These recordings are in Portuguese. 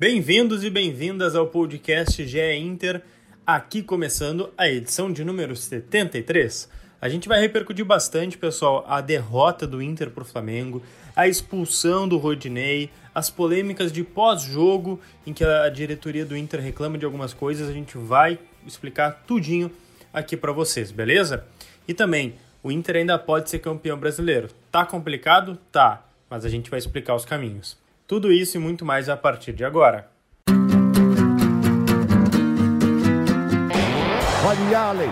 Bem-vindos e bem-vindas ao podcast GE Inter, aqui começando a edição de número 73. A gente vai repercutir bastante, pessoal, a derrota do Inter para o Flamengo, a expulsão do Rodinei, as polêmicas de pós-jogo em que a diretoria do Inter reclama de algumas coisas, a gente vai explicar tudinho aqui para vocês, beleza? E também, o Inter ainda pode ser campeão brasileiro. Tá complicado? Tá, mas a gente vai explicar os caminhos. Tudo isso e muito mais a partir de agora. Olha Allen,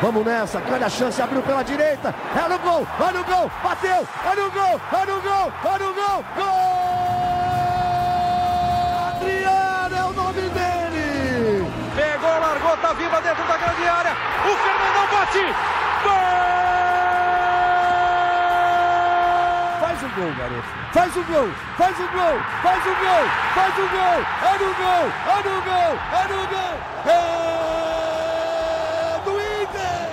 vamos nessa, grande a chance, abriu pela direita, é no gol, olha o gol, bateu, olha o gol, olha o gol, olha o gol, gol! Adriano é o nome dele! Pegou, largou, tá viva dentro da grande área, o Fernandão bate, gol! Faz o gol, garoto. Faz o gol, faz o gol, faz o gol, faz o gol. É no gol, é no gol, é no gol. É do Inter.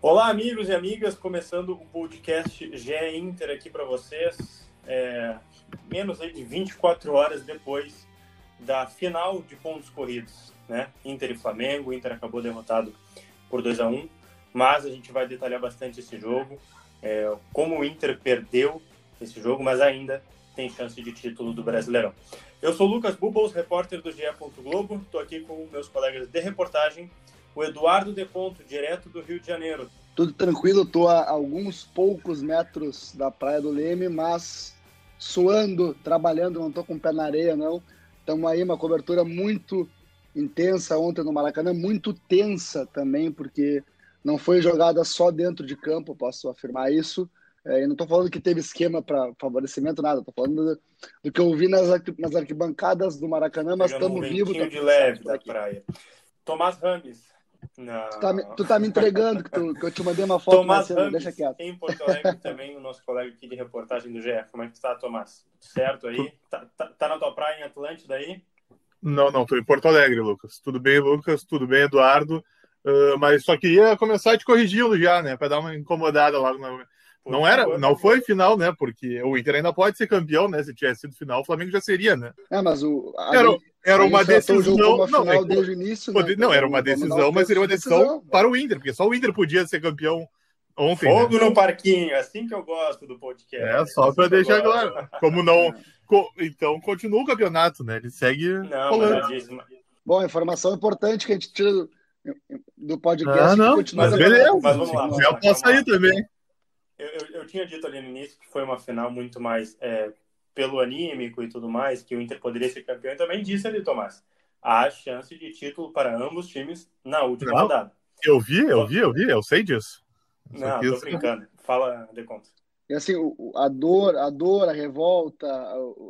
Olá, amigos e amigas, começando o podcast GE Inter aqui para vocês. É, menos aí de 24 horas depois da final de pontos corridos, né? Inter e Flamengo. O Inter acabou derrotado por 2 a 1 mas a gente vai detalhar bastante esse jogo é, como o Inter perdeu esse jogo, mas ainda tem chance de título do Brasileirão. Eu sou Lucas Bubbles, repórter do GE. Globo. Estou aqui com meus colegas de reportagem, o Eduardo De Ponto, direto do Rio de Janeiro. Tudo tranquilo, estou a alguns poucos metros da Praia do Leme, mas suando, trabalhando, não estou com o pé na areia, não. Estamos aí, uma cobertura muito intensa ontem no Maracanã, muito tensa também, porque não foi jogada só dentro de campo, posso afirmar isso. É, eu não estou falando que teve esquema para favorecimento, nada. Estou falando do, do, que eu vi nas, nas arquibancadas do Maracanã, mas estamos um vivos. Um de leve da praia. Tomás Rames. Não. Tu, tá, tu tá me entregando que, tu, que eu te mandei uma foto. Tomás Rames, deixa quieto. em Porto Alegre também, o nosso colega aqui de reportagem do GF. Como é que está, Tomás? Certo aí? Tá, tá, tá na tua praia em Atlântida aí? Não, não, estou em Porto Alegre, Lucas. Tudo bem, Lucas? Tudo bem, Eduardo? Uh, mas só queria começar te corrigindo já, né? Para dar uma incomodada logo. Na... Não era, não foi final, né? Porque o Inter ainda pode ser campeão, né? Se tivesse sido final, o Flamengo já seria, né? É, mas o era, era uma decisão, não, é, desde o início, né? não, era uma decisão, mas seria uma decisão, decisão para o Inter, porque só o Inter podia ser campeão ontem. Fogo né? no parquinho, assim que eu gosto do podcast. É, só assim para deixar claro. Como não, co... então continua o campeonato, né? Ele segue não. Bom, informação importante que a gente tira do podcast. Ah, não, mas beleza. Mas vamos lá. eu posso sair também. Eu, eu, eu, tinha dito ali no início que foi uma final muito mais é, pelo anímico e tudo mais, que o Inter poderia ser campeão. E também disse ali, Tomás, há chance de título para ambos times na última não, rodada. Eu vi, eu vi, eu vi, eu sei disso. Eu não, tô brincando. Fala, de conta. E assim, a dor, a dor, a revolta,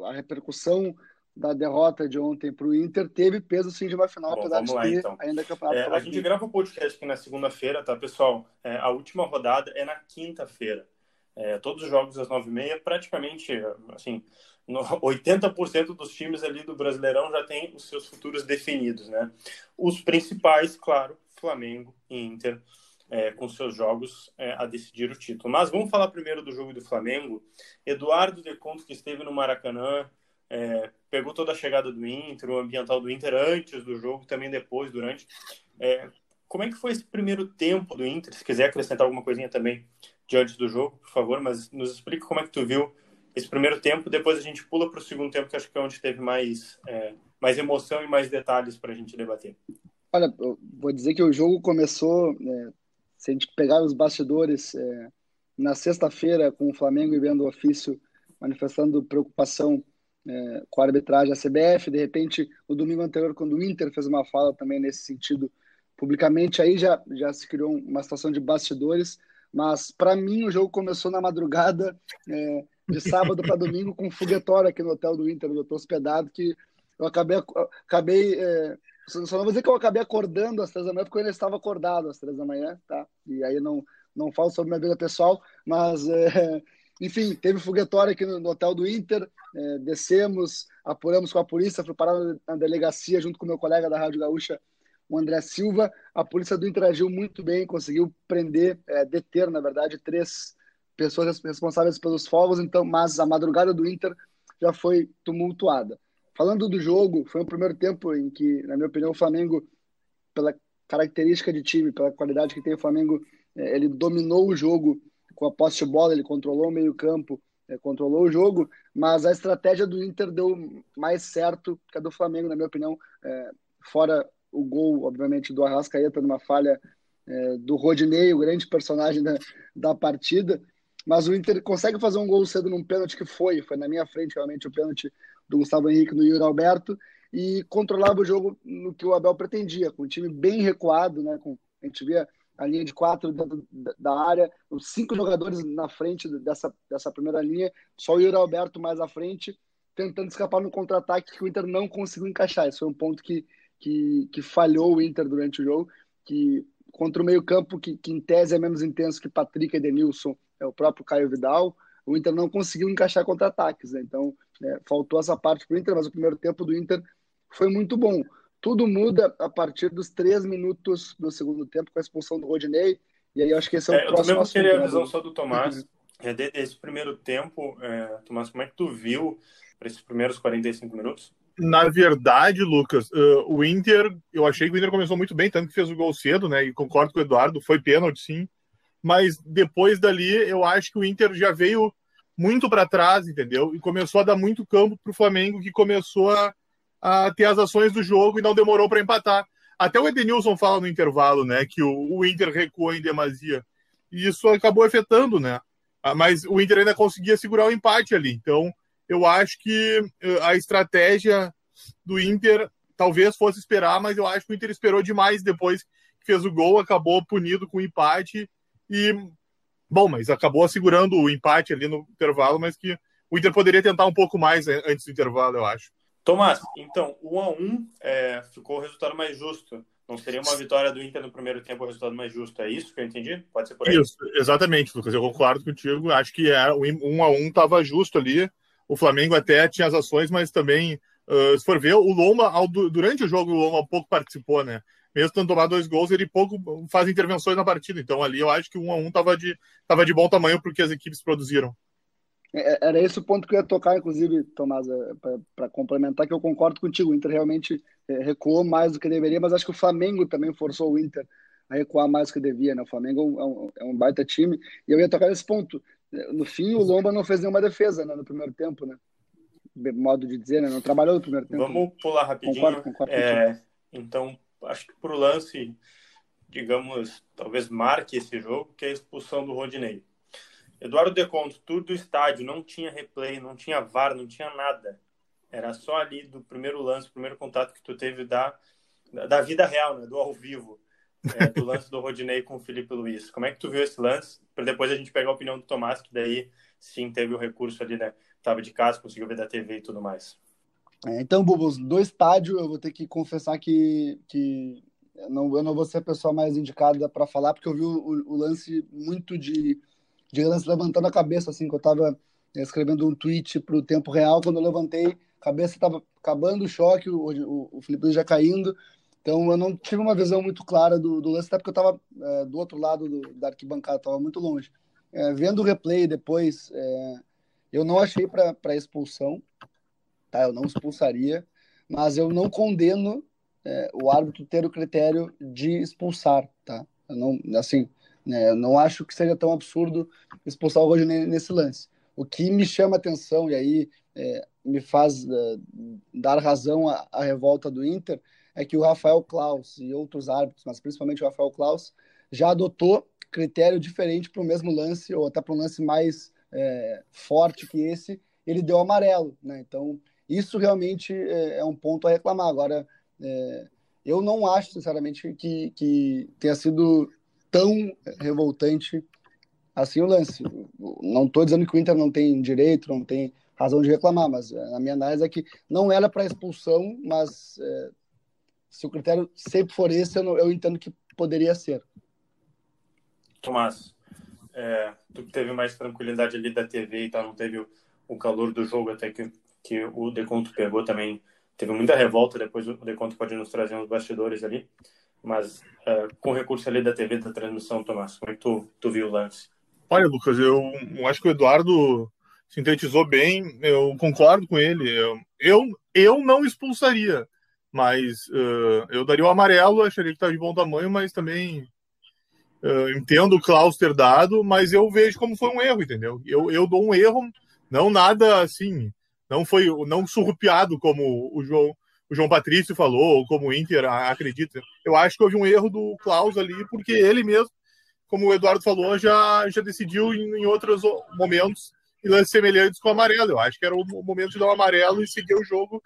a repercussão da derrota de ontem para o Inter teve peso sim de uma final, Bom, apesar de lá, ter então. ainda campeonato. É, a gente grava o podcast aqui na segunda-feira, tá, pessoal? É, a última rodada é na quinta-feira. É, todos os jogos às nove e meia, praticamente, assim, 80% dos times ali do Brasileirão já tem os seus futuros definidos, né? Os principais, claro, Flamengo e Inter, é, com seus jogos é, a decidir o título. Mas vamos falar primeiro do jogo do Flamengo. Eduardo De Conto, que esteve no Maracanã, é, pegou toda a chegada do Inter, o ambiental do Inter antes do jogo, também depois, durante. É, como é que foi esse primeiro tempo do Inter? Se quiser acrescentar alguma coisinha também diante do jogo, por favor, mas nos explica como é que tu viu esse primeiro tempo, depois a gente pula para o segundo tempo, que acho que é onde teve mais, é, mais emoção e mais detalhes para a gente debater. Olha, vou dizer que o jogo começou, é, se a gente pegar os bastidores, é, na sexta-feira com o Flamengo e vendo o ofício manifestando preocupação é, com a arbitragem da CBF. De repente, no domingo anterior, quando o Inter fez uma fala também nesse sentido publicamente, aí já, já se criou uma situação de bastidores. Mas, para mim, o jogo começou na madrugada é, de sábado para domingo com um foguetório aqui no hotel do Inter, eu estou hospedado, que eu acabei, acabei é, só não vou dizer que eu acabei acordando às três da manhã, porque eu ainda estava acordado às três da manhã, tá? E aí não, não falo sobre minha vida pessoal, mas é, enfim, teve foguetório aqui no, no hotel do Inter, é, descemos, apuramos com a polícia, fui parar na delegacia junto com meu colega da Rádio Gaúcha, o André Silva. A polícia do Inter agiu muito bem, conseguiu prender, é, deter, na verdade, três pessoas responsáveis pelos fogos, então, mas a madrugada do Inter já foi tumultuada. Falando do jogo, foi um primeiro tempo em que, na minha opinião, o Flamengo, pela característica de time, pela qualidade que tem o Flamengo, é, ele dominou o jogo com a posse de bola, ele controlou o meio-campo, é, controlou o jogo, mas a estratégia do Inter deu mais certo que a do Flamengo, na minha opinião, é, fora o gol, obviamente, do Arrascaeta numa falha é, do Rodinei, o grande personagem da, da partida. Mas o Inter consegue fazer um gol cedo num pênalti que foi, foi na minha frente realmente o pênalti do Gustavo Henrique no Yuri Alberto e controlava o jogo no que o Abel pretendia, com o time bem recuado, né? Com, a gente via a linha de quatro dentro da área, os cinco jogadores na frente dessa, dessa primeira linha, só o Yuri Alberto mais à frente, tentando escapar no contra-ataque que o Inter não conseguiu encaixar. Esse foi um ponto que, que, que falhou o Inter durante o jogo, que contra o meio-campo, que, que, em tese é menos intenso que Patrick, Edenilson, é o próprio Caio Vidal, o Inter não conseguiu encaixar contra-ataques. Né? Então, é, faltou essa parte para o Inter, mas o primeiro tempo do Inter foi muito bom. Tudo muda a partir dos três minutos do segundo tempo, com a expulsão do Rodinei. E aí eu acho que esse é o é, próximo Eu também queria a né, visão só do Tomás. Uhum. É, desse primeiro tempo, é, Tomás, como é que tu viu para esses primeiros 45 minutos? Na verdade, Lucas, uh, o Inter, eu achei que o Inter começou muito bem, tanto que fez o gol cedo, né? E concordo com o Eduardo, foi pênalti, sim. Mas depois dali, eu acho que o Inter já veio muito para trás, entendeu? E começou a dar muito campo para o Flamengo, que começou a, a, ter as ações do jogo e não demorou para empatar. Até o Edenilson fala no intervalo, né, que o, o Inter recuou em demasia. E isso acabou afetando, né? Ah, mas o Inter ainda conseguia segurar o empate ali. Então, eu acho que eh, a estratégia do Inter talvez fosse esperar, mas eu acho que o Inter esperou demais depois que fez o gol, acabou punido com o empate e bom, mas acabou segurando o empate ali no intervalo, mas que o Inter poderia tentar um pouco mais eh, antes do intervalo, eu acho. Tomás, então, 1 a 1 é, ficou o resultado mais justo. Não seria uma vitória do Inter no primeiro tempo o resultado mais justo. É isso que eu entendi? Pode ser por aí? Isso, exatamente, Lucas. Eu concordo contigo. Acho que é, o 1 a 1 estava justo ali. O Flamengo até tinha as ações, mas também, uh, se for ver, o Loma, ao, durante o jogo, o Loma pouco participou, né? Mesmo tendo tomado dois gols, ele pouco faz intervenções na partida. Então ali eu acho que o 1 a 1 estava de, tava de bom tamanho porque as equipes produziram. É, é, era esse o ponto que eu ia tocar, inclusive, Tomás, é, para complementar, que eu concordo contigo. O Inter realmente recuou mais do que deveria, mas acho que o Flamengo também forçou o Inter a recuar mais do que devia. Né? O Flamengo é um, é um baita time. E eu ia tocar nesse ponto. No fim, o Lomba não fez nenhuma defesa né, no primeiro tempo, né? Modo de dizer, né? Não trabalhou no primeiro tempo. Vamos pular rapidinho. Concordo, concordo é, então, acho que para o lance, digamos, talvez marque esse jogo, que é a expulsão do Rodinei. Eduardo Deconto, tudo do estádio, não tinha replay, não tinha VAR, não tinha nada. Era só ali do primeiro lance, primeiro contato que tu teve da, da vida real, né? do ao vivo, é, do lance do Rodinei com o Felipe Luiz. Como é que tu viu esse lance? Para depois a gente pegar a opinião do Tomás, que daí sim teve o recurso ali, né? Tava de casa, conseguiu ver da TV e tudo mais. É, então, Bubos, do estádio, eu vou ter que confessar que, que eu, não, eu não vou ser a pessoa mais indicada para falar, porque eu vi o, o, lance muito de, de levantando a cabeça, assim, que eu estava escrevendo um tweet para o tempo real, quando eu levantei, a cabeça estava acabando o choque, o, o, o Felipe já caindo, então eu não tive uma visão muito clara do, do lance, até porque eu estava é, do outro lado do, da arquibancada, estava muito longe. É, vendo o replay depois, é, eu não achei para expulsão, tá? Eu não expulsaria, mas eu não condeno o árbitro ter o critério de expulsar, tá? Eu não, assim, né, eu não acho que seja tão absurdo expulsar o Rodinei nesse lance. O que me chama atenção e aí é, me faz é, dar razão à, à, revolta do Inter é que o Rafael Klaus e outros árbitros, mas principalmente o Rafael Klaus, já adotou critério diferente para o mesmo lance ou até para um lance mais é, forte que esse, ele deu amarelo, né? Então isso realmente é, é um ponto a reclamar. Agora, é, eu não acho, sinceramente, que, que tenha sido tão revoltante assim o lance. Não estou dizendo que o Inter não tem direito, não tem razão de reclamar, mas é, a minha análise é que não era para expulsão, mas é, se o critério sempre for esse, eu, não, eu entendo que poderia ser. Tomás, é, tu teve mais tranquilidade ali da TV e tal, não teve o, o calor do jogo até que que o Deconto pegou também. Teve muita revolta, depois o Deconto pode nos trazer uns bastidores ali. Mas uh, com recurso ali da TV, da transmissão, Tomás, como é que tu, tu viu o lance? Olha, Lucas, eu, eu acho que o Eduardo sintetizou bem, eu concordo com ele. Eu, eu, eu não expulsaria, mas uh, eu daria o amarelo, acharia que está de bom tamanho, mas também uh, entendo o Klaus ter dado, mas eu vejo como foi um erro, entendeu? Eu, eu dou um erro, não nada assim, não foi não surrupiado como o João o João Patrício falou, ou como o Inter acredita. Eu acho que houve um erro do Klaus ali, porque ele mesmo, como o Eduardo falou, já, já decidiu em, em outros momentos e lances semelhantes com o amarelo. Eu acho que era o momento de dar o amarelo e seguir o jogo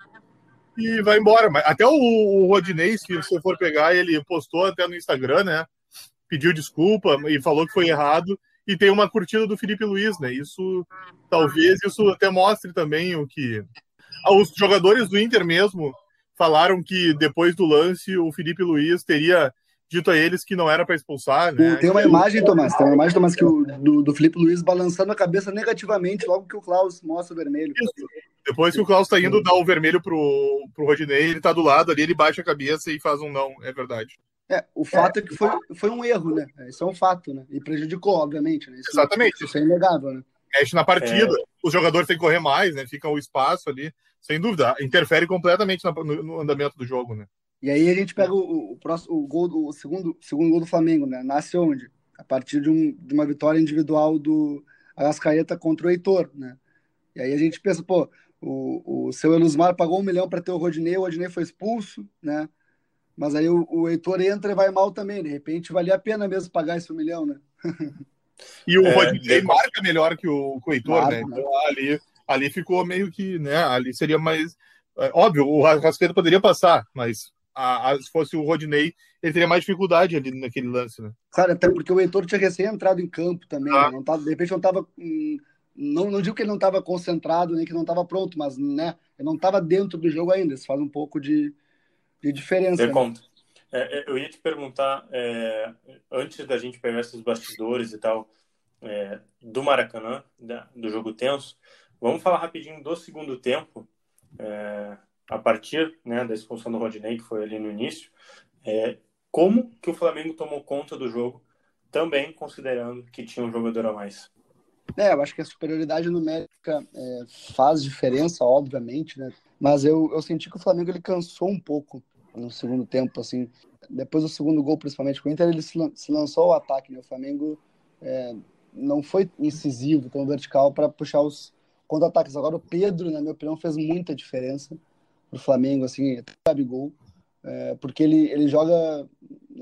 e vai embora. Mas até o, o Rodinei, se você for pegar, ele postou até no Instagram, né? Pediu desculpa e falou que foi errado. E tem uma curtida do Felipe Luiz, né? Isso talvez isso até mostre também o que os jogadores do Inter mesmo falaram que depois do lance o Felipe Luiz teria dito a eles que não era para expulsar. Né? Tem uma imagem, Tomás, tem uma imagem, Tomás, que o, do, do Felipe Luiz balançando a cabeça negativamente logo que o Klaus mostra o vermelho. Isso. Depois que o Klaus está indo dar o vermelho pro, pro Rodinei, ele está do lado ali, ele baixa a cabeça e faz um não, é verdade. É, o fato é, é que foi, foi um erro, né? Isso é um fato, né? E prejudicou, obviamente. Né? Isso, Exatamente. Isso é inegável, né? Mexe na partida, é. os jogadores têm que correr mais, né? Fica o espaço ali sem dúvida, interfere completamente no, no, andamento do jogo, né? E aí a gente pega o, o, próximo, o gol, o segundo, segundo gol do Flamengo, né? Nasce onde? A partir de, um, de uma vitória individual do Arrascaeta contra o Heitor, né? E aí a gente pensa, pô, o, o seu Elusmar pagou um milhão para ter o Rodinei, o Rodinei foi expulso, né? Mas aí o, o Heitor entra e vai mal também. De repente, valia a pena mesmo pagar esse um milhão, né? E o é, Rodinei marca melhor que o, que o Heitor, né? Então ali ali ficou meio que, né? Ali seria mais. É, óbvio, o Rascaeta poderia passar, mas a, a, se fosse o Rodinei, ele teria mais dificuldade ali naquele lance, né? Claro, até porque o Heitor tinha recém entrado em campo também, ah. né? não tava, de repente não estava. Hum, não, não digo que ele não estava concentrado, nem que não estava pronto, mas né, ele não estava dentro do jogo ainda. Isso faz um pouco de, de diferença. Né? conta. É, é, eu ia te perguntar, é, antes da gente pegar esses bastidores e tal, é, do Maracanã, da, do jogo tenso, Vamos falar rapidinho do segundo tempo, é, a partir né, da expulsão do Rodinei, que foi ali no início. É, como que o Flamengo tomou conta do jogo, também considerando que tinha um jogador a mais? É, eu acho que a superioridade numérica é, faz diferença, obviamente, né? Mas eu, eu senti que o Flamengo ele cansou um pouco no segundo tempo, assim. Depois do segundo gol, principalmente com o Inter, ele se, lançou ao ataque, né? O Flamengo é, não foi incisivo, tão vertical para puxar os, contra-ataques. Agora o Pedro, na minha opinião, fez muita diferença pro Flamengo, assim, sabe gol, é, porque ele, ele joga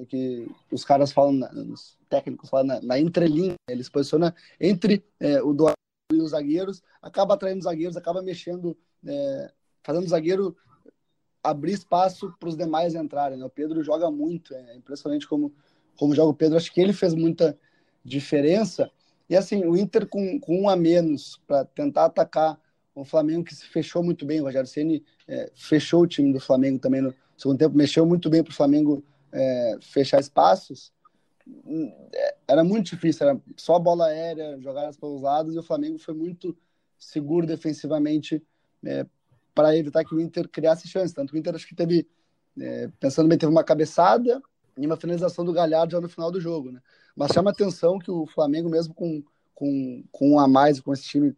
que os caras falam, os técnicos falam na, na entrelinha, ele se posiciona entre é, o do e os zagueiros, acaba atraindo os zagueiros, acaba mexendo, é, fazendo o zagueiro abrir espaço para os demais entrarem. Né? O Pedro joga muito, é impressionante como, como joga o Pedro. Acho que ele fez muita diferença e assim, o Inter com, com um a menos para tentar atacar o Flamengo que se fechou muito bem. O Rogério Ceni é, fechou o time do Flamengo também no segundo tempo, mexeu muito bem para o Flamengo é, fechar espaços. É, era muito difícil, era só bola aérea, jogadas pelos lados, e o Flamengo foi muito seguro defensivamente é, para evitar que o Inter criasse chances. Tanto que o Inter acho que teve, é, pensando bem, teve uma cabeçada e uma finalização do Galhardo já no final do jogo, né? Mas chama atenção que o Flamengo, mesmo com, com, com um a mais, com esse time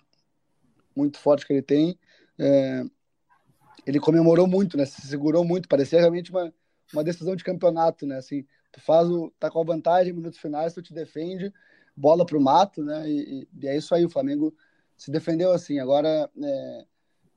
muito forte que ele tem, é, ele comemorou muito, né? Se segurou muito, parecia realmente uma, uma decisão de campeonato, né? Assim, tu faz o, tá com a vantagem minutos finais, tu te defende, bola pro mato, né? E, e, é isso aí, o Flamengo se defendeu assim. Agora, é,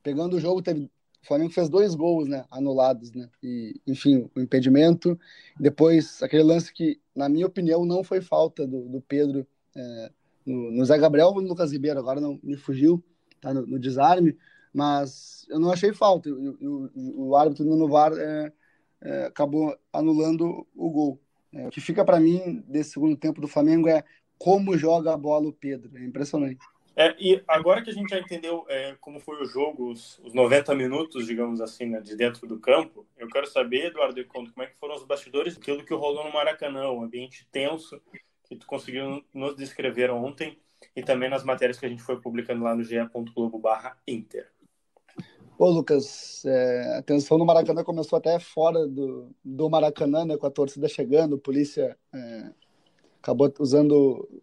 pegando o jogo, teve o Flamengo fez dois gols, né, anulados, né, e, enfim, o impedimento, depois aquele lance que, na minha opinião, não foi falta do, do Pedro é, no, no, Zé Gabriel ou no Lucas Ribeiro, agora não me fugiu, tá no, no desarme, mas eu não achei falta, o, árbitro no VAR é, é, acabou anulando o gol. É, o que fica para mim desse segundo tempo do Flamengo é como joga a bola o Pedro, é impressionante. É, e agora que a gente já entendeu é, como foi o jogo, os, os 90 minutos, digamos assim, né, de dentro do campo, eu quero saber, Eduardo de Conto, como é que foram os bastidores, aquilo que rolou no Maracanã, o ambiente tenso que tu conseguiu nos descrever ontem e também nas matérias que a gente foi publicando lá no ge.globo barra Inter. Ô, Lucas, é, a tensão no Maracanã começou até fora do, do Maracanã, né, com a torcida chegando, a polícia é, acabou usando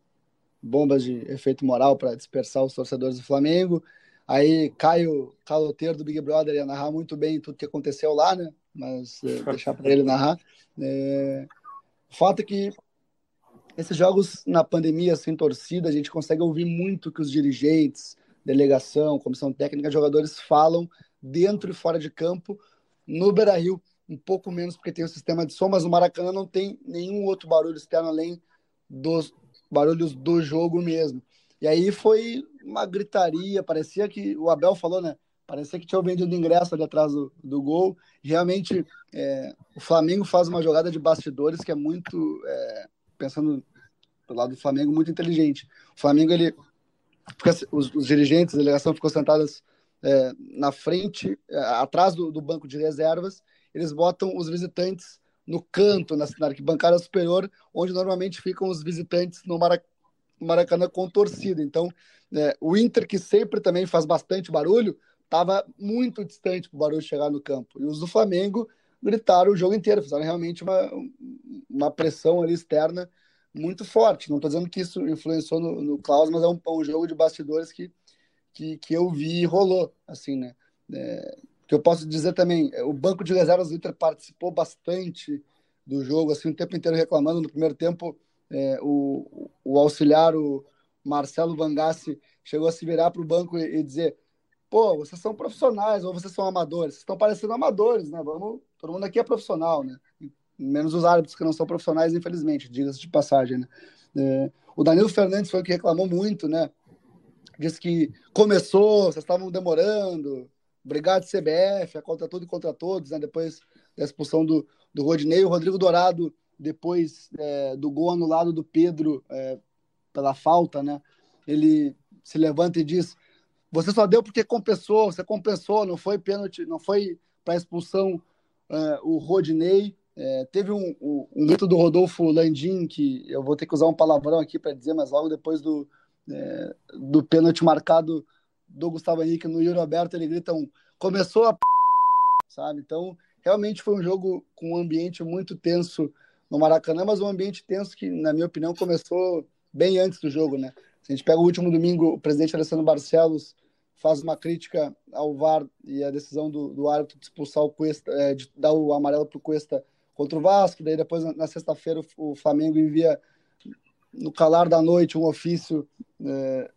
bombas de efeito moral para dispersar os torcedores do Flamengo. Aí Caio Caloteiro do Big Brother ia narrar muito bem tudo que aconteceu lá, né? Mas é, deixar para ele narrar. É... O fato é que esses jogos na pandemia, sem torcida, a gente consegue ouvir muito que os dirigentes, delegação, comissão técnica, jogadores falam dentro e fora de campo. No Beira Rio, um pouco menos, porque tem o sistema de som, mas no Maracanã não tem nenhum outro barulho externo além dos barulhos do jogo mesmo. E aí foi uma gritaria, parecia que o Abel falou, né? Parecia que tinha vendido ingresso ali atrás do, do gol. Realmente, é, o Flamengo faz uma jogada de bastidores que é muito, é, pensando do lado do Flamengo, muito inteligente. O Flamengo, ele, os, os dirigentes, a delegação ficou sentadas é, na frente, é, atrás do, do, banco de reservas, eles botam os visitantes no canto, na, na arquibancada superior, onde normalmente ficam os visitantes no Maracanã com torcida. Então, é, o Inter, que sempre também faz bastante barulho, estava muito distante para o barulho chegar no campo. E os do Flamengo gritaram o jogo inteiro, fizeram realmente uma, uma pressão ali externa muito forte. Não estou dizendo que isso influenciou no, no Klaus, mas é um, um jogo de bastidores que que, que eu vi e rolou, assim, né? É, que eu posso dizer também, é, o banco de reservas do Inter participou bastante do jogo, assim, o tempo inteiro reclamando. No primeiro tempo, é, o, o auxiliar, o Marcelo Vangassi, chegou a se virar para o banco e, e, dizer: pô, vocês são profissionais ou vocês são amadores? Vocês estão parecendo amadores, né? Vamos, todo mundo aqui é profissional, né? Menos os árbitros que não são profissionais, infelizmente, diga-se de passagem, né? É, o Danilo Fernandes foi o que reclamou muito, né? disse que começou, vocês estavam demorando, obrigado CBF, é contra tudo e contra todos, né? Depois da expulsão do, do Rodinei, o Rodrigo Dourado, depois é, do gol anulado do Pedro é, pela falta, né? Ele se levanta e diz: Você só deu porque compensou, você compensou, não foi pênalti, não foi para expulsão é, o Rodinei. É, teve um, um, um grito do Rodolfo Landim, que eu vou ter que usar um palavrão aqui para dizer, mas logo depois do, é, do pênalti marcado do Gustavo Henrique no Yuri Alberto, ele grita um, começou a p... sabe? Então, realmente foi um jogo com um ambiente muito tenso no Maracanã, mas um ambiente tenso que, na minha opinião, começou bem antes do jogo, né? Se a gente pega o último domingo, o presidente Alessandro Barcelos faz uma crítica ao VAR e a decisão do, do árbitro de expulsar o Cuesta, é, de dar o amarelo para o Cuesta contra o Vasco, daí depois, na, na sexta-feira, o, o Flamengo envia no calar da noite, um ofício é,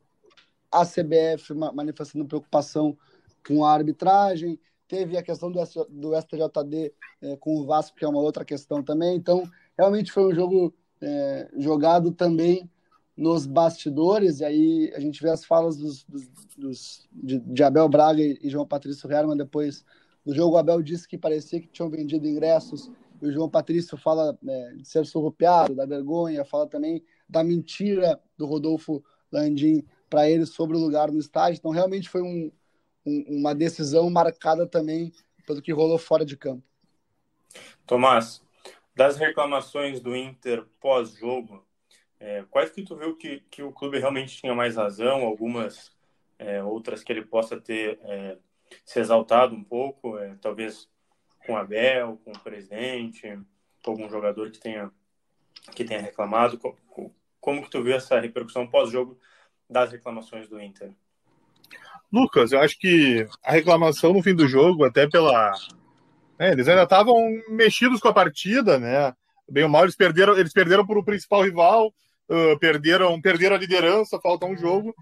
à CBF manifestando preocupação com a arbitragem. Teve a questão do, STJD é, com o Vasco, que é uma outra questão também. Então, realmente foi um jogo é, jogado também nos bastidores, e aí a gente vê as falas dos, dos, dos de, de, Abel Braga e João Patrício Herman depois do jogo. O Abel disse que parecia que tinham vendido ingressos, e o João Patrício fala é, de ser surrupiado, da vergonha, fala também da mentira do Rodolfo Landim para ele sobre o lugar no estádio. Então, realmente foi um, um, uma decisão marcada também pelo que rolou fora de campo. Tomás, das reclamações do Inter pós-jogo, é, quais que tu viu que, que o clube realmente tinha mais razão, algumas é, outras que ele possa ter é, se exaltado um pouco, é, talvez com Abel, com o presidente, com algum jogador que tenha, que tenha reclamado, como que tu viu essa repercussão pós-jogo das reclamações do Inter? Lucas, eu acho que a reclamação no fim do jogo, até pela. É, eles ainda estavam mexidos com a partida, né? Bem ou mal, eles perderam, eles perderam para o principal rival, uh, perderam, perderam a liderança, falta um jogo,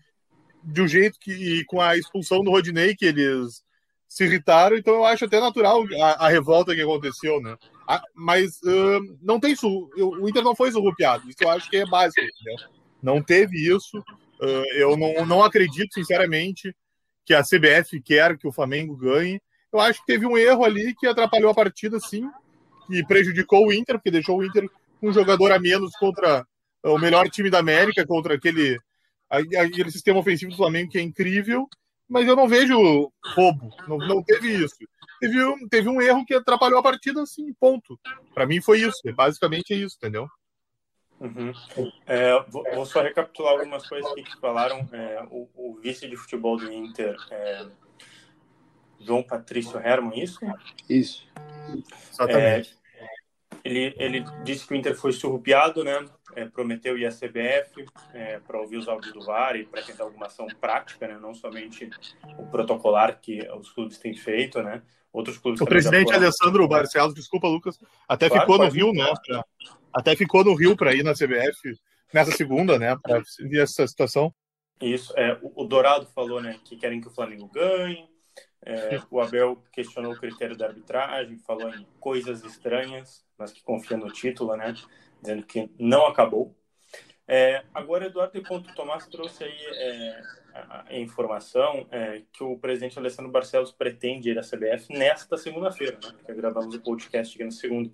de um jeito que, com a expulsão do Rodinei, que eles se irritaram, então eu acho até natural a, a revolta que aconteceu, né? Ah, mas uh, não tem su o Inter não foi surrupiado, isso eu acho que é básico. Né? Não teve isso. Uh, eu não, não acredito, sinceramente, que a CBF quer que o Flamengo ganhe. Eu acho que teve um erro ali que atrapalhou a partida, sim, e prejudicou o Inter, porque deixou o Inter um jogador a menos contra o melhor time da América, contra aquele, aquele sistema ofensivo do Flamengo que é incrível. Mas eu não vejo roubo, não, não teve isso teve um, teve um erro que atrapalhou a partida, assim, ponto. Para mim foi isso, basicamente é isso, entendeu? Uhum. É, vou, vou, só recapitular algumas coisas que falaram. É, o, o, vice de futebol do Inter, é, João Patrício Herman, isso? Isso. Exatamente. É, ele, ele disse que o Inter foi surrupiado, né? é, prometeu ir à CBF é, para ouvir os áudios do VAR e para tentar alguma ação prática, né? não somente o protocolar que os clubes têm feito, né? Outros clubes. O presidente Alessandro Barcelos, desculpa, Lucas, até claro, ficou no Rio, né? Pra, até ficou no Rio para ir na CBF nessa segunda, né? Para ver essa situação. Isso. É, o, o Dourado falou, né, que querem que o Flamengo ganhe. É, o Abel questionou o critério da arbitragem, falou em coisas estranhas, mas que confia no título, né? Dizendo que não acabou. É, agora, Eduardo e Ponto Tomás trouxe aí é, a, informação é, que o presidente Alessandro Barcelos pretende ir à CBF nesta segunda-feira, né? Porque gravamos o podcast aqui no segundo.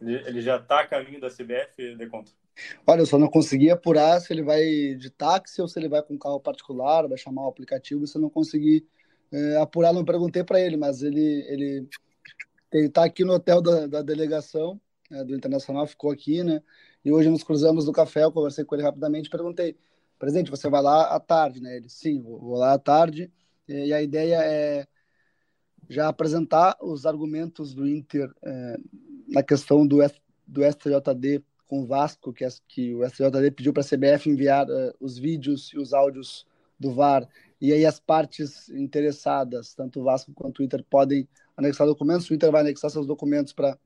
Ele, ele já está a caminho da CBF, de conta? Olha, eu só não consegui apurar se ele vai de táxi ou se ele vai com carro particular, vai chamar o aplicativo, se eu não consegui é, apurar, não perguntei para ele, mas ele ele está aqui no hotel da, da delegação é, do Internacional, ficou aqui, né? E hoje nos cruzamos no café, eu conversei com ele rapidamente, perguntei, presidente, você vai lá à tarde, né? Ele, sim, vou lá à tarde, e a ideia é já apresentar os argumentos do Inter é, na questão do, do STJD com o Vasco, que, que o STJD pediu para a CBF enviar uh, os vídeos e os áudios do VAR, e aí as partes interessadas, tanto o Vasco quanto o Inter, podem anexar documentos, o Inter vai anexar seus documentos para,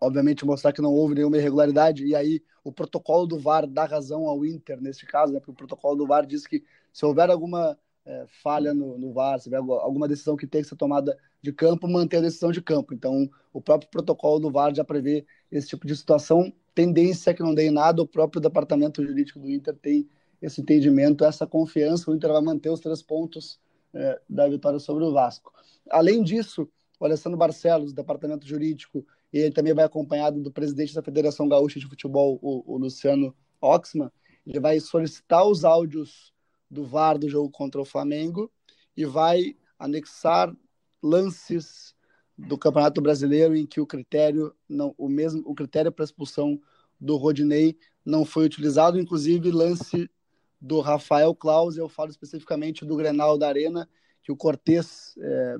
obviamente, mostrar que não houve nenhuma irregularidade, e aí o protocolo do VAR dá razão ao Inter, neste caso, né, porque o protocolo do VAR diz que se houver alguma é, falha no, no VAR, se houver alguma decisão que tem que ser tomada de campo, manter a decisão de campo. Então, o próprio protocolo do VAR já prevê esse tipo de situação tendência que não dê em nada, o próprio departamento jurídico do Inter tem esse entendimento, essa confiança, o Inter vai manter os três pontos é, da vitória sobre o Vasco. Além disso, o Alessandro Barcelos, departamento jurídico, e ele também vai acompanhado do presidente da Federação Gaúcha de Futebol, o, o Luciano Oxman, ele vai solicitar os áudios do VAR do jogo contra o Flamengo e vai anexar lances do Campeonato Brasileiro em que o critério não o mesmo o critério para expulsão do Rodinei não foi utilizado, inclusive lance do Rafael Claus, eu falo especificamente do Grenal da Arena, que o Cortez é,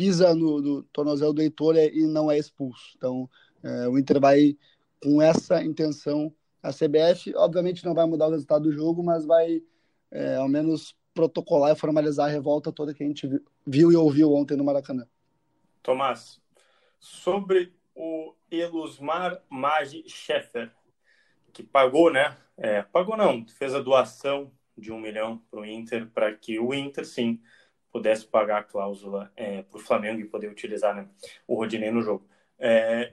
pisa no, no, tornozelo do Heitor e não é expulso. Então, é, o Inter vai com essa intenção. A CBF, obviamente, não vai mudar o resultado do jogo, mas vai, é, ao menos, protocolar e formalizar a revolta toda que a gente viu e ouviu ontem no Maracanã. Tomás, sobre o Elusmar Magi Scheffer, que pagou, né? É, pagou não, fez a doação de um milhão para o Inter, para que o Inter, sim, pudesse pagar a cláusula é, para o Flamengo e poder utilizar né, o Rodinei no jogo. É,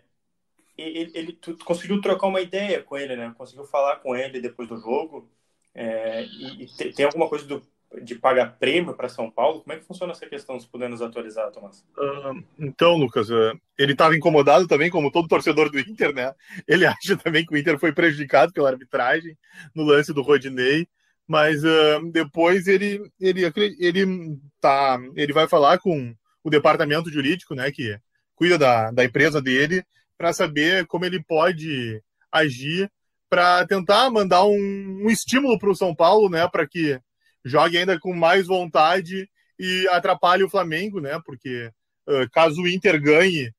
ele, ele tu, tu conseguiu trocar uma ideia com ele, né? Conseguiu falar com ele depois do jogo. É, e, e tem alguma coisa do de pagar prêmio para São Paulo? Como é que funciona essa questão, se puder nos atualizar, Tomás? Uh, então, Lucas, uh, ele estava incomodado também, como todo torcedor do Inter, né? Ele acha também que o Inter foi prejudicado pela arbitragem no lance do Rodinei, mas uh, depois ele, ele, ele, tá, ele vai falar com o departamento jurídico, né, que cuida da, da empresa dele, para saber como ele pode agir para tentar mandar um, um estímulo para o São Paulo, né, para que jogue ainda com mais vontade e atrapalhe o Flamengo, né? Porque uh, caso o Inter ganhe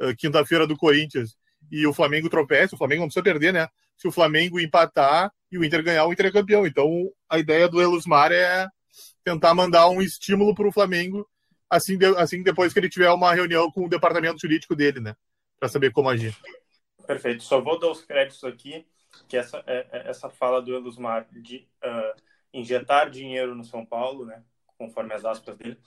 uh, quinta-feira do Corinthians e o Flamengo tropece, o Flamengo não precisa perder, né? Se o Flamengo empatar e o Inter ganhar, o Inter é campeão. Então a ideia do Elusmar é tentar mandar um estímulo para o Flamengo assim, de, assim depois que ele tiver uma reunião com o departamento jurídico dele, né? Para saber como agir. Perfeito. Só vou dar os créditos aqui, que essa, é, é, essa fala do Elusmar de. Uh injetar dinheiro no São Paulo, né, conforme as aspas dele,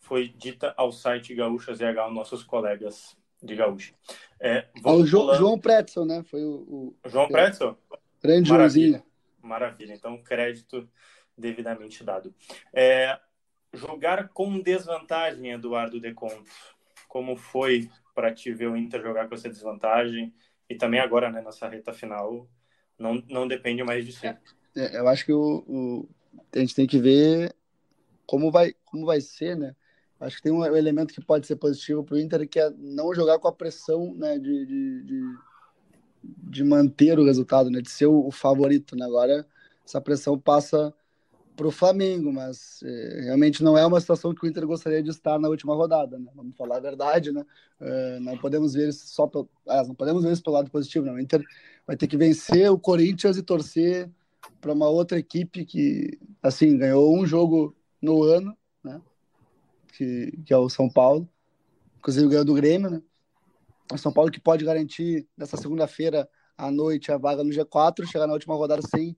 foi dita ao site Gaúcha ZH, nossos colegas de Gaúcha. É, o João, João Pretzel, né? Foi o, o João Pretzel? Grande Maravilha. Maravilha. Então, crédito devidamente dado. É, jogar com desvantagem, Eduardo Deconto. Como foi para te ver o Inter jogar com essa desvantagem? E também agora, né, nessa reta final, não, não depende mais de si. É. É, eu acho que o, o, a gente tem que ver como vai, como vai ser, né? Acho que tem um elemento que pode ser positivo para o Inter, que é não jogar com a pressão né, de, de, de, de manter o resultado, né, de ser o, favorito. Né? Agora, essa pressão passa para o Flamengo, mas é, realmente não é uma situação que o Inter gostaria de estar na última rodada, né? Vamos falar a verdade, né? É, não podemos ver isso só pelo, ah, não podemos ver isso pelo lado positivo, não. O Inter vai ter que vencer o Corinthians e torcer para uma outra equipe que, assim, ganhou um jogo no ano, né? Que, que é o São Paulo, inclusive ganhou do Grêmio, né? O São Paulo que pode garantir nessa segunda-feira à noite a vaga no G4, chegar na última rodada sem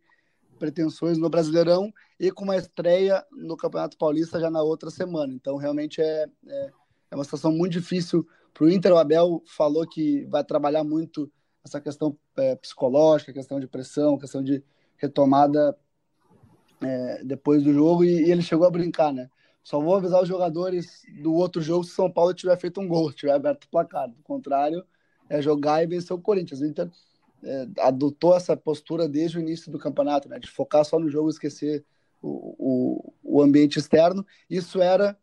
pretensões no Brasileirão e com uma estreia no Campeonato Paulista já na outra semana. Então, realmente é, é, é uma situação muito difícil para o Inter. O Abel falou que vai trabalhar muito essa questão é, psicológica, questão de pressão, questão de retomada é, depois do jogo e, e, ele chegou a brincar, né? Só vou avisar os jogadores do outro jogo se São Paulo tiver feito um gol, tiver aberto o placar. Do contrário, é jogar e vencer o Corinthians. O Inter é, adotou essa postura desde o início do campeonato, né, de focar só no jogo e esquecer o, o, o, ambiente externo. Isso era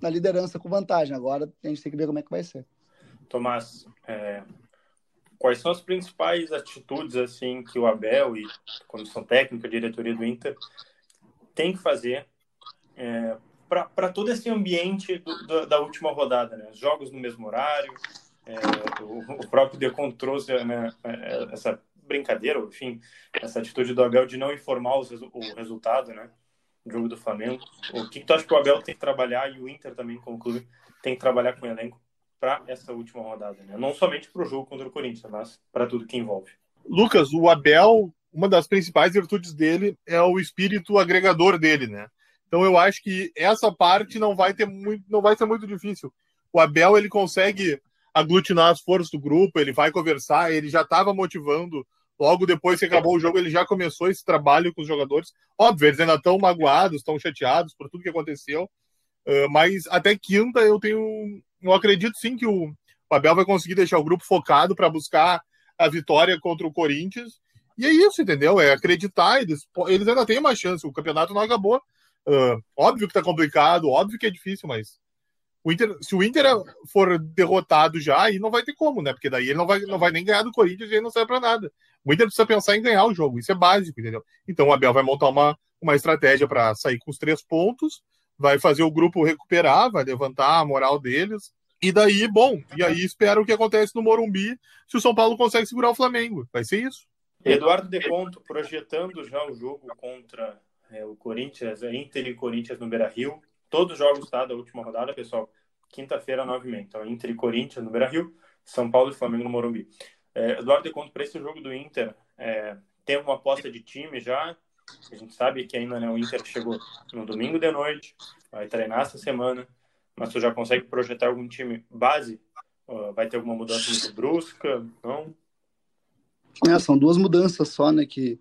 na liderança com vantagem. Agora a gente tem que ver como é que vai ser. Tomás, é, quais são as principais atitudes assim que o Abel e a comissão técnica, a diretoria do Inter tem que fazer é, para todo esse ambiente do, do, da última rodada, né? Jogos no mesmo horário, é, o, o, próprio Decon trouxe né, é, essa brincadeira, enfim, essa atitude do Abel de não informar os, o resultado, né? Do jogo do Flamengo. O que, que tu acha que o Abel tem que trabalhar e o Inter também, como clube, tem que trabalhar com o elenco para essa última rodada, né? Não somente para o jogo contra o Corinthians, mas para tudo que envolve. Lucas, o Abel, uma das principais virtudes dele é o espírito agregador dele, né? Então eu acho que essa parte não vai ter muito, não vai ser muito difícil. O Abel ele consegue aglutinar as forças do grupo, ele vai conversar, ele já estava motivando. Logo depois que acabou o jogo, ele já começou esse trabalho com os jogadores. Óbvio, eles ainda estão magoados, estão chateados por tudo que aconteceu. Uh, mas até quinta eu tenho. Eu acredito sim que o, o Abel vai conseguir deixar o grupo focado para buscar a vitória contra o Corinthians. E é isso, entendeu? É acreditar. Eles, eles ainda têm uma chance. O campeonato não acabou. Uh, óbvio que tá complicado, óbvio que é difícil, mas o Inter, se o Inter for derrotado já, aí não vai ter como, né? Porque daí ele não vai, não vai nem ganhar do Corinthians e não serve para nada. O Inter precisa pensar em ganhar o jogo, isso é básico, entendeu? Então o Abel vai montar uma, uma estratégia para sair com os três pontos, vai fazer o grupo recuperar, vai levantar a moral deles. E daí, bom, e aí espera o que acontece no Morumbi se o São Paulo consegue segurar o Flamengo. Vai ser isso. Eduardo De Conto projetando já o jogo contra é, o Corinthians, Inter e Corinthians no Beira Rio todos os jogos tá, da última rodada, pessoal. Quinta-feira, 9h30. Então, Inter e Corinthians no Beira-Rio, São Paulo e Flamengo no Morumbi. É, Eduardo, de conta para esse jogo do Inter, é, tem uma aposta de time já. A gente sabe que ainda né, o Inter chegou no domingo de noite, vai treinar essa semana, mas tu já consegue projetar algum time base? Vai ter alguma mudança muito brusca? Não? É, são duas mudanças só, né? Que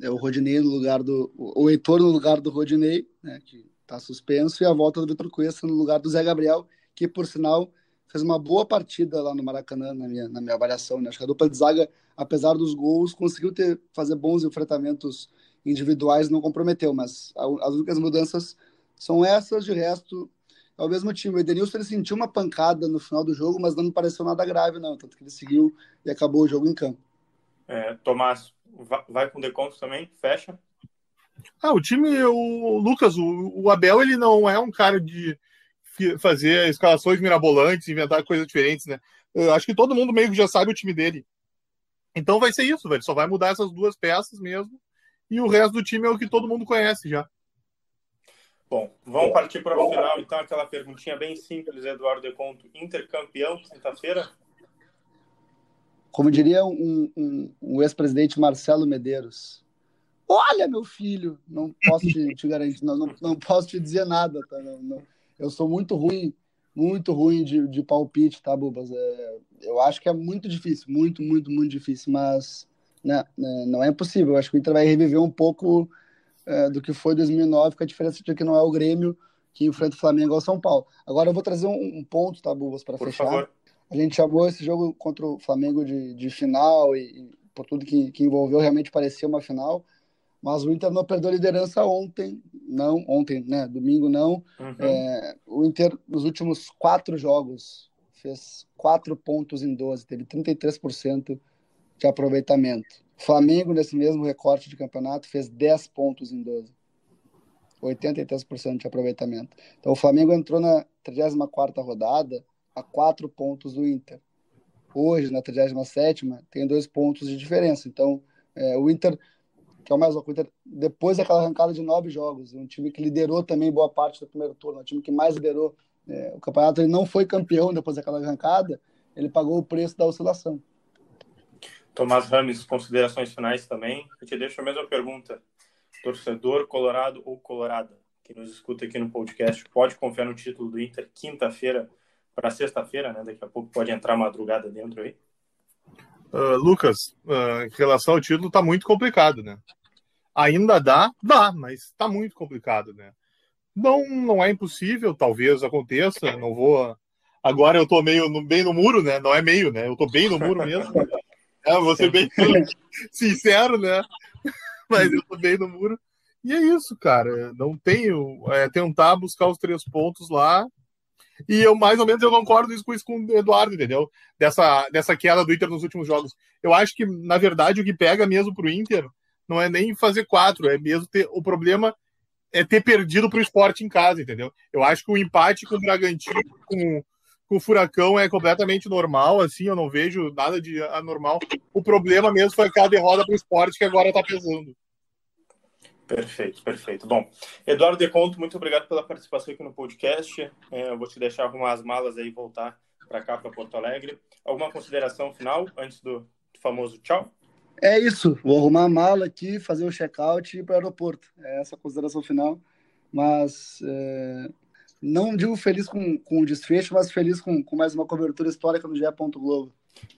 é o Rodinei no lugar do. O Heitor no lugar do Rodinei, né? Que Está suspenso e a volta do Vitor Cuesta no lugar do Zé Gabriel, que por sinal fez uma boa partida lá no Maracanã, na minha, na minha avaliação. Né? Acho que a dupla de zaga, apesar dos gols, conseguiu ter, fazer bons enfrentamentos individuais, não comprometeu, mas as únicas mudanças são essas, de resto é o mesmo time. O Edenilson ele sentiu uma pancada no final do jogo, mas não me pareceu nada grave, não. Tanto que ele seguiu e acabou o jogo em campo. É, Tomás, vai com deconto também? Fecha? Ah, o time, o Lucas, o, o Abel, ele não é um cara de fazer escalações mirabolantes, inventar coisas diferentes, né? Eu acho que todo mundo meio que já sabe o time dele. Então vai ser isso, velho. Só vai mudar essas duas peças mesmo. E o resto do time é o que todo mundo conhece já. Bom, vamos partir para o final, então, aquela perguntinha bem simples, Eduardo de Conto. Intercampeão, quinta-feira? Como diria um, um, um ex-presidente Marcelo Medeiros, Olha, meu filho, não posso te, te garantir, não, não, não, posso te dizer nada, tá? Não, não, eu sou muito ruim, muito ruim de, de palpite, tá, Bubas? É, eu acho que é muito difícil, muito, muito, muito difícil, mas né, né, não é impossível. Eu acho que o Inter vai reviver um pouco é, do que foi 2009, com a diferença de que não é o Grêmio que enfrenta o Flamengo ao São Paulo. Agora eu vou trazer um, um ponto, tá, Bubas, para fechar. Favor. A gente chamou esse jogo contra o Flamengo de, de final e, e por tudo que, que envolveu, realmente parecia uma final mas o Inter não perdeu a liderança ontem, não, ontem, né? Domingo não. Uhum. É, o Inter, nos últimos quatro jogos, fez quatro pontos em 12, teve 33% de aproveitamento. O Flamengo, nesse mesmo recorte de campeonato, fez 10 pontos em 12. 83% de aproveitamento. Então o Flamengo entrou na 34ª rodada a quatro pontos do Inter. Hoje, na 37ª, tem dois pontos de diferença. Então, é, o Inter, que é o mais louco, o Inter, depois daquela arrancada de nove jogos, um time que liderou também boa parte do primeiro turno, um time que mais liderou é, o campeonato, ele não foi campeão depois daquela arrancada, ele pagou o preço da oscilação. Tomás Rames, considerações finais também. Eu te deixo a mesma pergunta. Torcedor colorado ou colorada que nos escuta aqui no podcast, pode confiar no título do Inter quinta-feira para sexta-feira, né? Daqui a pouco pode entrar madrugada dentro aí. Uh, Lucas, uh, em relação ao título, tá muito complicado, né? Ainda dá, dá, mas tá muito complicado, né? Não, não é impossível, talvez aconteça, não vou. Agora eu tô meio no, bem no muro, né? Não é meio, né? Eu tô bem no muro mesmo. É, vou ser bem sincero, né? Mas eu tô bem no muro. E é isso, cara. Não tenho. É, tentar buscar os três pontos lá. E eu, mais ou menos, eu concordo isso com isso com o Eduardo, entendeu? Dessa, dessa queda do Inter nos últimos jogos. Eu acho que, na verdade, o que pega mesmo pro Inter não é nem fazer quatro, é mesmo ter. O problema é ter perdido pro esporte em casa, entendeu? Eu acho que o empate com o Bragantino, com, com o Furacão é completamente normal, assim, eu não vejo nada de anormal. O problema mesmo foi aquela derrota para o esporte que agora está pesando. Perfeito, perfeito. Bom, Eduardo Deconto, muito obrigado pela participação aqui no podcast. É, eu vou te deixar arrumar as malas aí e voltar para cá, para Porto Alegre. Alguma consideração final antes do famoso tchau? É isso, vou arrumar a mala aqui, fazer o check-out e ir para o aeroporto. É essa a consideração final. Mas é, não digo feliz com, com o desfecho, mas feliz com, com mais uma cobertura histórica no GE. Globo.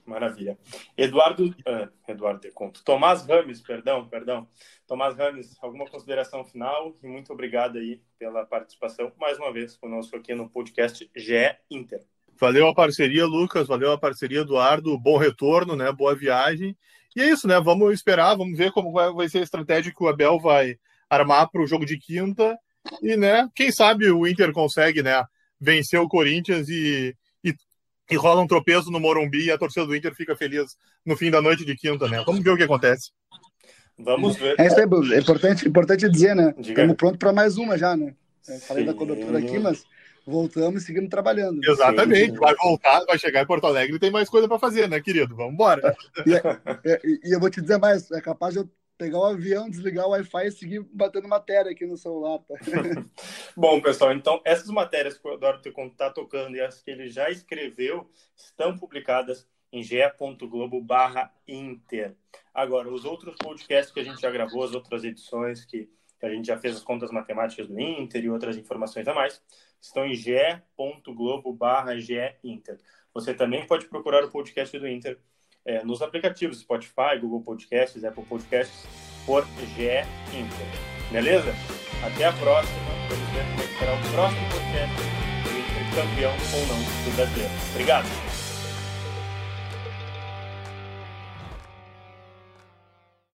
Maravilha. Eduardo, uh, Eduardo de Conto. Tomás Rames, perdão, perdão. Tomás Rames, alguma consideração final? E muito obrigado aí pela participação mais uma vez conosco aqui no podcast GE Inter. Valeu a parceria, Lucas. Valeu a parceria, Eduardo. Bom retorno, né? Boa viagem. E é isso, né? Vamos esperar, vamos ver como vai, vai ser a estratégia que o Abel vai armar para o jogo de quinta e, né, quem sabe o Inter consegue, né, vencer o Corinthians e, e, rola um tropeço no Morumbi e a torcida do Inter fica feliz no fim da noite de quinta, né? Vamos ver o que acontece. Vamos ver. É, isso é importante, importante dizer, né? Diga. Estamos prontos para mais uma já, né? Eu falei da cobertura aqui, mas voltamos e seguimos trabalhando. Exatamente, Sim. vai voltar, vai chegar em Porto Alegre e tem mais coisa para fazer, né, querido? Vamos embora. E, e, e, eu vou te dizer mais, é capaz de eu pegar o avião, desligar o Wi-Fi e seguir batendo matéria aqui no celular. Tá? Bom, pessoal, então essas matérias que o Eduardo está tocando e as que ele já escreveu estão publicadas em ge.globo barra Inter. Agora, os outros podcasts que a gente já gravou, as outras edições que, que a gente já fez as contas matemáticas do Inter e outras informações a mais, estão em ge.globo barra Inter. Você também pode procurar o podcast do Inter é, nos aplicativos Spotify, Google Podcasts, Apple Podcasts, por GE Inter. Beleza? Até a próxima. Vamos ver como será o próximo podcast do Inter campeão ou não do brasileiro. Obrigado.